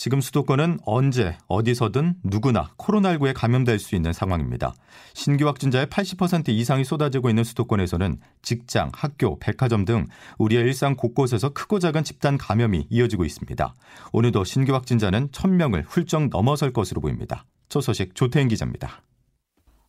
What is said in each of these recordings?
지금 수도권은 언제 어디서든 누구나 코로나19에 감염될 수 있는 상황입니다. 신규 확진자의 80% 이상이 쏟아지고 있는 수도권에서는 직장, 학교, 백화점 등 우리의 일상 곳곳에서 크고 작은 집단 감염이 이어지고 있습니다. 오늘도 신규 확진자는 1000명을 훌쩍 넘어설 것으로 보입니다. 첫 소식 조태인 기자입니다.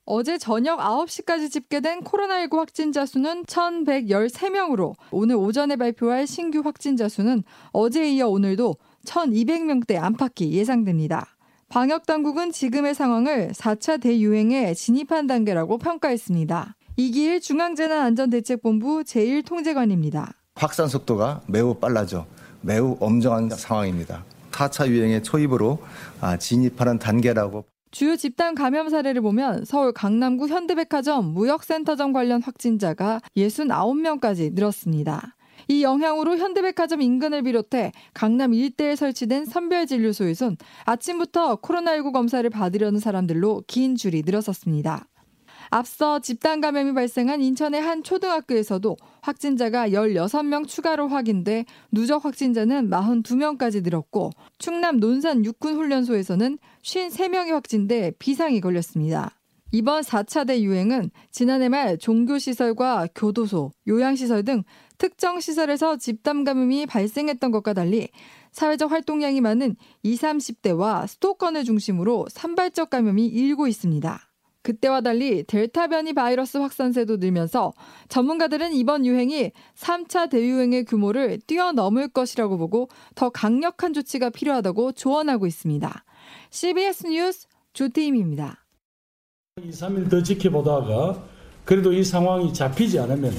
어제 저녁 9시까지 집계된 코로나19 확진자 수는 1,113명으로 오늘 오전에 발표할 신규 확진자 수는 어제에 이어 오늘도 1,200명대 안팎이 예상됩니다. 방역 당국은 지금의 상황을 4차 대유행에 진입한 단계라고 평가했습니다. 이기일 중앙재난안전대책본부 제1통제관입니다. 확산 속도가 매우 빨라져 매우 엄정한 상황입니다. 4차 유행의 초입으로 아, 진입하는 단계라고 주요 집단 감염 사례를 보면 서울 강남구 현대백화점 무역센터점 관련 확진자가 69명까지 늘었습니다. 이 영향으로 현대백화점 인근을 비롯해 강남 일대에 설치된 선별진료소에선 아침부터 코로나19 검사를 받으려는 사람들로 긴 줄이 늘어섰습니다. 앞서 집단 감염이 발생한 인천의 한 초등학교에서도 확진자가 16명 추가로 확인돼 누적 확진자는 42명까지 늘었고 충남 논산 육군훈련소에서는 53명이 확진돼 비상이 걸렸습니다. 이번 4차 대유행은 지난해 말 종교시설과 교도소, 요양시설 등 특정 시설에서 집단 감염이 발생했던 것과 달리 사회적 활동량이 많은 20, 30대와 수도권을 중심으로 산발적 감염이 일고 있습니다. 그때와 달리 델타 변이 바이러스 확산세도 늘면서 전문가들은 이번 유행이 3차 대유행의 규모를 뛰어넘을 것이라고 보고 더 강력한 조치가 필요하다고 조언하고 있습니다. CBS 뉴스 조태임입니다. 2, 3일 더 지켜보다가 그래도 이 상황이 잡히지 않으면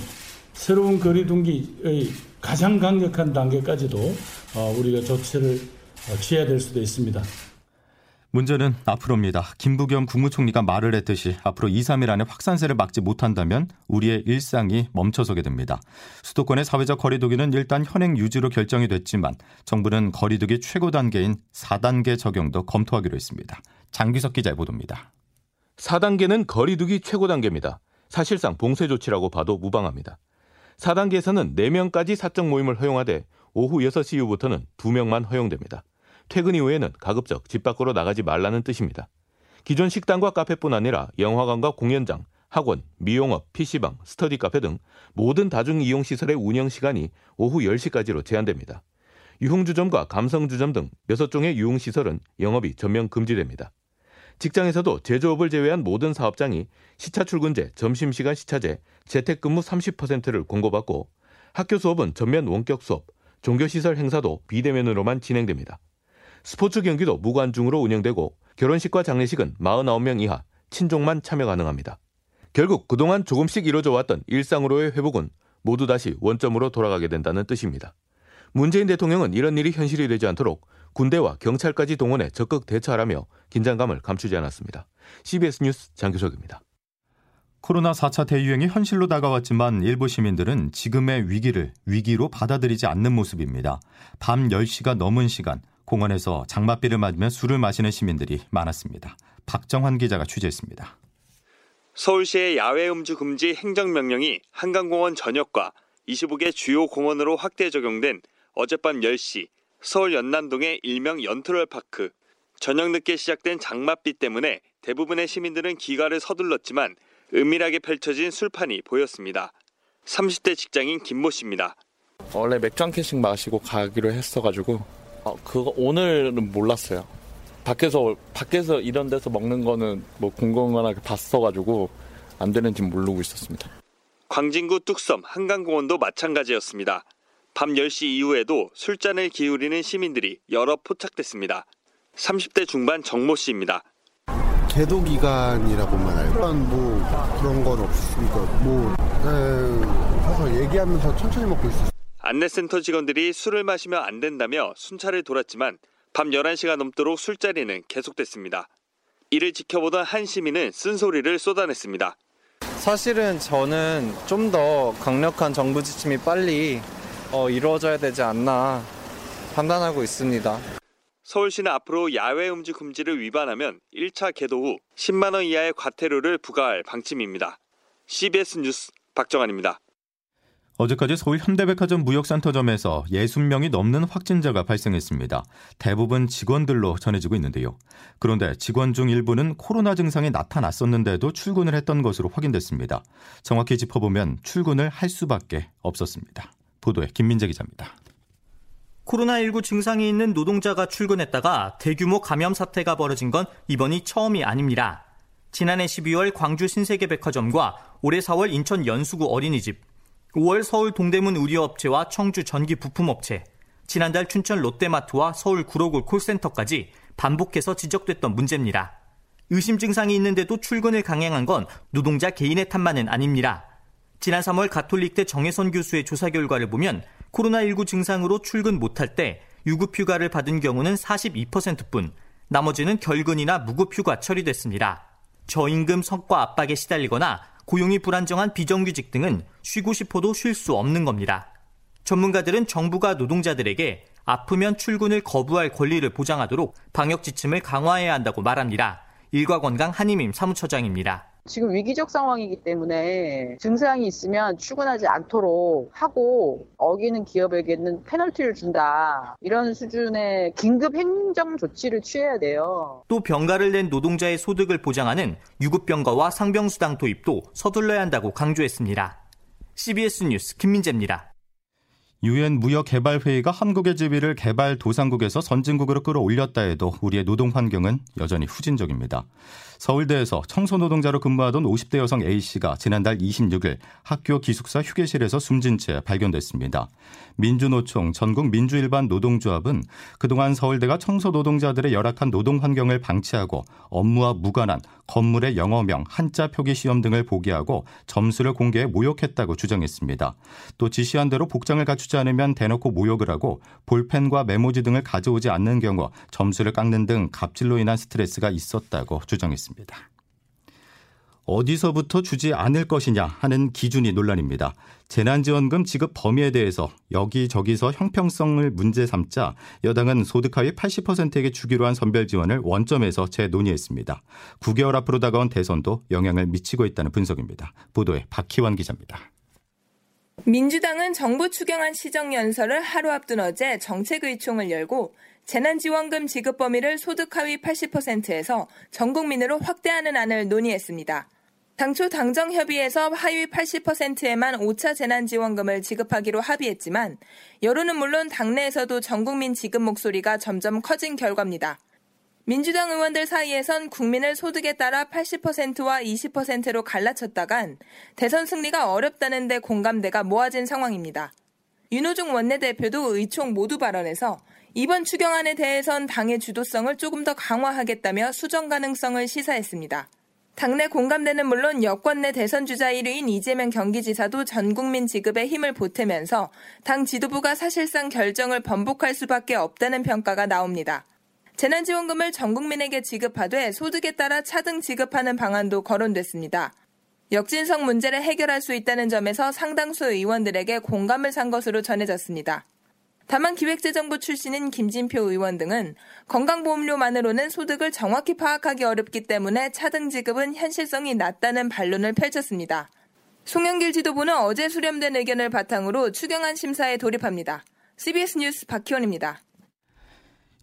새로운 거리두기의 가장 강력한 단계까지도 어, 우리가 조치를 어, 취해야 될 수도 있습니다. 문제는 앞으로입니다. 김부겸 국무총리가 말을 했듯이 앞으로 2, 3일 안에 확산세를 막지 못한다면 우리의 일상이 멈춰서게 됩니다. 수도권의 사회적 거리두기는 일단 현행 유지로 결정이 됐지만 정부는 거리두기 최고 단계인 4단계 적용도 검토하기로 했습니다. 장규석 기자의 보도입니다. 4단계는 거리두기 최고 단계입니다. 사실상 봉쇄 조치라고 봐도 무방합니다. 4단계에서는 4명까지 사적 모임을 허용하되 오후 6시 이후부터는 2명만 허용됩니다. 퇴근 이후에는 가급적 집 밖으로 나가지 말라는 뜻입니다. 기존 식당과 카페뿐 아니라 영화관과 공연장, 학원, 미용업, PC방, 스터디 카페 등 모든 다중 이용 시설의 운영 시간이 오후 10시까지로 제한됩니다. 유흥주점과 감성주점 등 6종의 유흥시설은 영업이 전면 금지됩니다. 직장에서도 제조업을 제외한 모든 사업장이 시차 출근제, 점심시간 시차제, 재택근무 30%를 공고받고 학교 수업은 전면 원격 수업, 종교시설 행사도 비대면으로만 진행됩니다. 스포츠 경기도 무관중으로 운영되고 결혼식과 장례식은 49명 이하 친족만 참여 가능합니다. 결국 그동안 조금씩 이뤄져 왔던 일상으로의 회복은 모두 다시 원점으로 돌아가게 된다는 뜻입니다. 문재인 대통령은 이런 일이 현실이 되지 않도록 군대와 경찰까지 동원해 적극 대처하라며 긴장감을 감추지 않았습니다. CBS 뉴스 장규석입니다. 코로나 4차 대유행이 현실로 다가왔지만 일부 시민들은 지금의 위기를 위기로 받아들이지 않는 모습입니다. 밤 10시가 넘은 시간 공원에서 장맛비를 맞으며 술을 마시는 시민들이 많았습니다. 박정환 기자가 취재했습니다. 서울시의 야외 음주 금지 행정명령이 한강공원 전역과 25개 주요 공원으로 확대 적용된 어젯밤 10시 서울 연남동의 일명 연트럴파크 저녁 늦게 시작된 장맛비 때문에 대부분의 시민들은 기가를 서둘렀지만 은밀하게 펼쳐진 술판이 보였습니다. 30대 직장인 김모 씨입니다. 원래 맥주 한 캔씩 마시고 가기로 했어가지고 어, 그거 오늘은 몰랐어요. 밖에서 밖에서 이런 데서 먹는 거는 뭐 공공연하게 봤어가지고 안 되는지 모르고 있었습니다. 광진구 뚝섬 한강공원도 마찬가지였습니다. 밤 10시 이후에도 술잔을 기울이는 시민들이 여러 포착됐습니다. 30대 중반 정모 씨입니다. 계도 기간이라고만 알고 뭐 그런 건 없으니까 뭐 가서 얘기하면서 천천히 먹고 있었어요. 안내센터 직원들이 술을 마시면 안 된다며 순찰을 돌았지만 밤 11시가 넘도록 술자리는 계속됐습니다. 이를 지켜보던 한 시민은 쓴소리를 쏟아냈습니다. 사실은 저는 좀 더 강력한 정부 지침이 빨리 어, 이루어져야 되지 않나 판단하고 있습니다. 서울시는 앞으로 야외 음주 금지를 위반하면 1차 개도 후 10만 원 이하의 과태료를 부과할 방침입니다. CBS 뉴스 박정환입니다. 어제까지 서울 현대백화점 무역센터점에서 60명이 넘는 확진자가 발생했습니다. 대부분 직원들로 전해지고 있는데요. 그런데 직원 중 일부는 코로나 증상이 나타났었는데도 출근을 했던 것으로 확인됐습니다. 정확히 짚어보면 출근을 할 수밖에 없었습니다. 보도에 김민재 기자입니다. 코로나19 증상이 있는 노동자가 출근했다가 대규모 감염 사태가 벌어진 건 이번이 처음이 아닙니다. 지난해 12월 광주 신세계 백화점과 올해 4월 인천 연수구 어린이집, 5월 서울 동대문 의료업체와 청주 전기 부품업체, 지난달 춘천 롯데마트와 서울 구로구 콜센터까지 반복해서 지적됐던 문제입니다. 의심 증상이 있는데도 출근을 강행한 건 노동자 개인의 탓만은 아닙니다. 지난 3월 가톨릭대 정혜선 교수의 조사 결과를 보면 코로나19 증상으로 출근 못할 때 유급 휴가를 받은 경우는 42%뿐 나머지는 결근이나 무급 휴가 처리됐습니다. 저임금 성과 압박에 시달리거나 고용이 불안정한 비정규직 등은 쉬고 싶어도 쉴 수 없는 겁니다. 전문가들은 정부가 노동자들에게 아프면 출근을 거부할 권리를 보장하도록 방역 지침을 강화해야 한다고 말합니다. 일과건강 한임임 사무처장입니다. 지금 위기적 상황이기 때문에 증상이 있으면 출근하지 않도록 하고 어기는 기업에게는 페널티를 준다. 이런 수준의 긴급 행정 조치를 취해야 돼요. 또 병가를 낸 노동자의 소득을 보장하는 유급병가와 상병수당 도입도 서둘러야 한다고 강조했습니다. CBS 뉴스 김민재입니다. 유엔 무역개발회의가 한국의 지위를 개발 도상국에서 선진국으로 끌어올렸다 해도 우리의 노동 환경은 여전히 후진적입니다. 서울대에서 청소노동자로 근무하던 50대 여성 A씨가 지난달 26일 학교 기숙사 휴게실에서 숨진 채 발견됐습니다. 민주노총 전국 민주일반 노동조합은 그동안 서울대가 청소노동자들의 열악한 노동 환경을 방치하고 업무와 무관한 건물의 영어명, 한자 표기 시험 등을 보게 하고 점수를 공개해 모욕했다고 주장했습니다. 또 지시한 대로 복장을 갖추지 않으면 대놓고 모욕을 하고 볼펜과 메모지 등을 가져오지 않는 경우 점수를 깎는 등 갑질로 인한 스트레스가 있었다고 주장했습니다. 어디서부터 주지 않을 것이냐 하는 기준이 논란입니다. 재난지원금 지급 범위에 대해서 여기저기서 형평성을 문제 삼자 여당은 소득 하위 80%에게 주기로 한 선별 지원을 원점에서 재논의했습니다. 9개월 앞으로 다가온 대선도 영향을 미치고 있다는 분석입니다. 보도에 박희원 기자입니다. 민주당은 정부 추경안 시정연설을 하루 앞둔 어제 정책의총을 열고 재난지원금 지급 범위를 소득 하위 80%에서 전 국민으로 확대하는 안을 논의했습니다. 당초 당정협의에서 하위 80%에만 5차 재난지원금을 지급하기로 합의했지만 여론은 물론 당내에서도 전 국민 지급 목소리가 점점 커진 결과입니다. 민주당 의원들 사이에선 국민을 소득에 따라 80%와 20%로 갈라쳤다간 대선 승리가 어렵다는 데 공감대가 모아진 상황입니다. 윤호중 원내대표도 의총 모두 발언에서 이번 추경안에 대해선 당의 주도성을 조금 더 강화하겠다며 수정 가능성을 시사했습니다. 당내 공감대는 물론 여권 내 대선 주자 1위인 이재명 경기지사도 전 국민 지급에 힘을 보태면서 당 지도부가 사실상 결정을 번복할 수밖에 없다는 평가가 나옵니다. 재난지원금을 전 국민에게 지급하되 소득에 따라 차등 지급하는 방안도 거론됐습니다. 역진성 문제를 해결할 수 있다는 점에서 상당수 의원들에게 공감을 산 것으로 전해졌습니다. 다만 기획재정부 출신인 김진표 의원 등은 건강보험료만으로는 소득을 정확히 파악하기 어렵기 때문에 차등 지급은 현실성이 낮다는 반론을 펼쳤습니다. 송영길 지도부는 어제 수렴된 의견을 바탕으로 추경안 심사에 돌입합니다. CBS 뉴스 박희원입니다.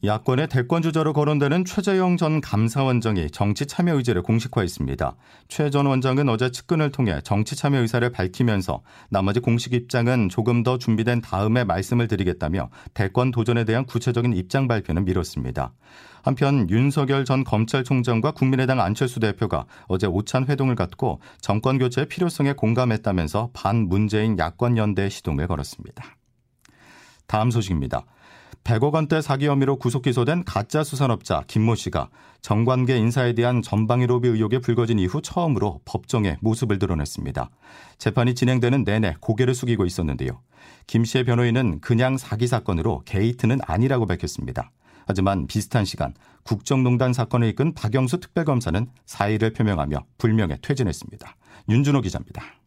야권의 대권 주자로 거론되는 최재형 전 감사원장이 정치 참여 의지를 공식화했습니다. 최 전 원장은 어제 측근을 통해 정치 참여 의사를 밝히면서 나머지 공식 입장은 조금 더 준비된 다음에 말씀을 드리겠다며 대권 도전에 대한 구체적인 입장 발표는 미뤘습니다. 한편 윤석열 전 검찰총장과 국민의당 안철수 대표가 어제 오찬 회동을 갖고 정권 교체의 필요성에 공감했다면서 반 문재인 야권 연대 시동을 걸었습니다. 다음 소식입니다. 100억 원대 사기 혐의로 구속 기소된 가짜 수산업자 김모 씨가 정관계 인사에 대한 전방위 로비 의혹에 불거진 이후 처음으로 법정에 모습을 드러냈습니다. 재판이 진행되는 내내 고개를 숙이고 있었는데요. 김 씨의 변호인은 그냥 사기 사건으로 게이트는 아니라고 밝혔습니다. 하지만 비슷한 시간 국정농단 사건을 이끈 박영수 특별검사는 사의를 표명하며 불명예 퇴진했습니다. 윤준호 기자입니다.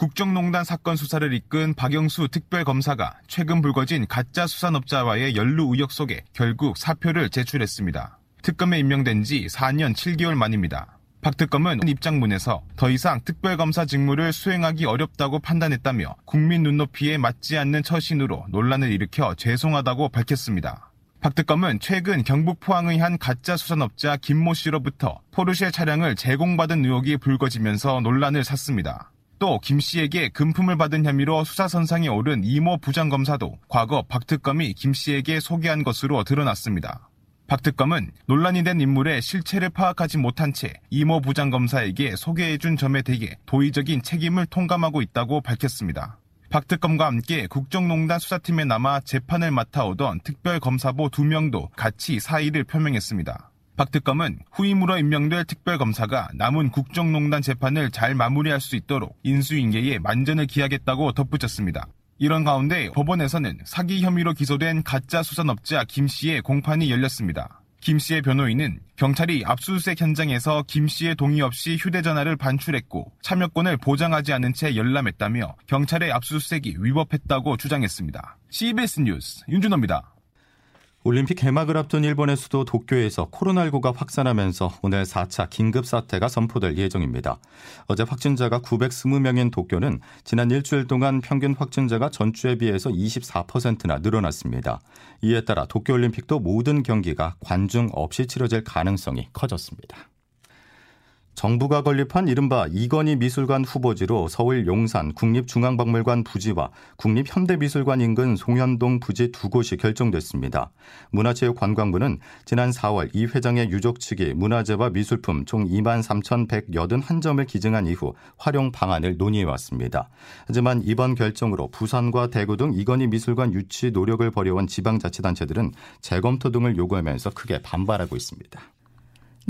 국정농단 사건 수사를 이끈 박영수 특별검사가 최근 불거진 가짜 수산업자와의 연루 의혹 속에 결국 사표를 제출했습니다. 특검에 임명된 지 4년 7개월 만입니다. 박 특검은 입장문에서 더 이상 특별검사 직무를 수행하기 어렵다고 판단했다며 국민 눈높이에 맞지 않는 처신으로 논란을 일으켜 죄송하다고 밝혔습니다. 박 특검은 최근 경북 포항의 한 가짜 수산업자 김모 씨로부터 포르쉐 차량을 제공받은 의혹이 불거지면서 논란을 샀습니다. 또 김 씨에게 금품을 받은 혐의로 수사선상에 오른 이모 부장검사도 과거 박 특검이 김 씨에게 소개한 것으로 드러났습니다. 박 특검은 논란이 된 인물의 실체를 파악하지 못한 채 이모 부장검사에게 소개해준 점에 대해 도의적인 책임을 통감하고 있다고 밝혔습니다. 박 특검과 함께 국정농단 수사팀에 남아 재판을 맡아오던 특별검사보 2명도 같이 사의를 표명했습니다. 박 특검은 후임으로 임명될 특별검사가 남은 국정농단 재판을 잘 마무리할 수 있도록 인수인계에 만전을 기하겠다고 덧붙였습니다. 이런 가운데 법원에서는 사기 혐의로 기소된 가짜 수산업자 김 씨의 공판이 열렸습니다. 김 씨의 변호인은 경찰이 압수수색 현장에서 김 씨의 동의 없이 휴대전화를 반출했고 참여권을 보장하지 않은 채 열람했다며 경찰의 압수수색이 위법했다고 주장했습니다. CBS 뉴스 윤준호입니다. 올림픽 개막을 앞둔 일본의 수도 도쿄에서 코로나19가 확산하면서 오늘 4차 긴급 사태가 선포될 예정입니다. 어제 확진자가 920명인 도쿄는 지난 일주일 동안 평균 확진자가 전주에 비해서 24%나 늘어났습니다. 이에 따라 도쿄올림픽도 모든 경기가 관중 없이 치러질 가능성이 커졌습니다. 정부가 건립한 이른바 이건희 미술관 후보지로 서울 용산 국립중앙박물관 부지와 국립현대미술관 인근 송현동 부지 두 곳이 결정됐습니다. 문화체육관광부는 지난 4월 이 회장의 유족 측이 문화재와 미술품 총 2만 3,181점을 기증한 이후 활용 방안을 논의해왔습니다. 하지만 이번 결정으로 부산과 대구 등 이건희 미술관 유치 노력을 벌여온 지방자치단체들은 재검토 등을 요구하면서 크게 반발하고 있습니다.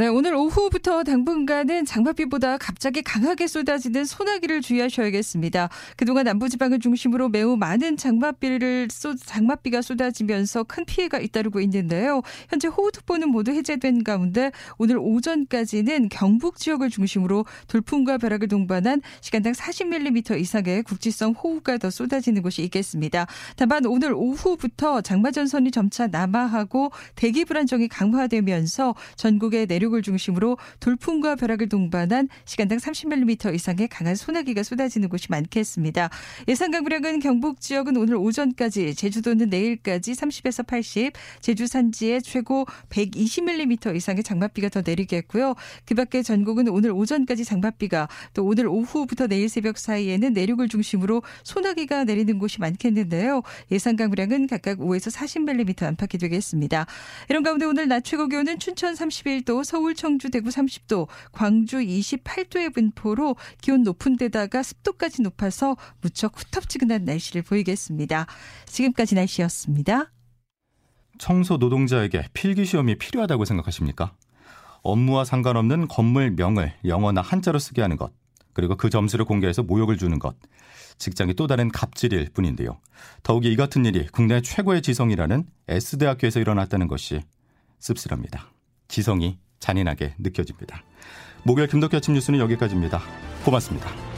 네, 오늘 오후부터 당분간은 장맛비보다 갑자기 강하게 쏟아지는 소나기를 주의하셔야겠습니다. 그동안 남부지방을 중심으로 매우 많은 장맛비를 쏟, 장맛비가 쏟아지면서 큰 피해가 잇따르고 있는데요. 현재 호우특보는 모두 해제된 가운데 오늘 오전까지는 경북 지역을 중심으로 돌풍과 벼락을 동반한 시간당 40mm 이상의 국지성 호우가 더 쏟아지는 곳이 있겠습니다. 다만 오늘 오후부터 장마 전선이 점차 남하하고 대기 불안정이 강화되면서 전국의 내륙 내륙을 중심으로 돌풍과 벼락을 동반한 시간당 30mm 이상의 강한 소나기가 쏟아지는 곳이 많겠습니다. 예상 강우량은 경북 지역은 오늘 오전까지, 제주도는 내일까지 30에서 80, 제주 산지에 최고 120mm 이상의 장맛비가 더 내리겠고요. 그 밖에 전국은 오늘 오전까지 장맛비가 또 오늘 오후부터 내일 새벽 사이에는 내륙을 중심으로 소나기가 내리는 곳이 많겠는데요. 예상 강우량은 각각 5에서 40mm 안팎이 되겠습니다. 이런 가운데 오늘 낮 최고 기온은 춘천 31도, 서울, 청주, 대구 30도, 광주 28도의 분포로 기온 높은 데다가 습도까지 높아서 무척 후텁지근한 날씨를 보이겠습니다. 지금까지 날씨였습니다. 청소 노동자에게 필기 시험이 필요하다고 생각하십니까? 업무와 상관없는 건물 명을 영어나 한자로 쓰게 하는 것, 그리고 그 점수를 공개해서 모욕을 주는 것. 직장이 또 다른 갑질일 뿐인데요. 더욱이 이 같은 일이 국내 최고의 지성이라는 S대학교에서 일어났다는 것이 씁쓸합니다. 지성이 잔인하게 느껴집니다. 목요일 김덕기 아침 뉴스는 여기까지입니다. 고맙습니다.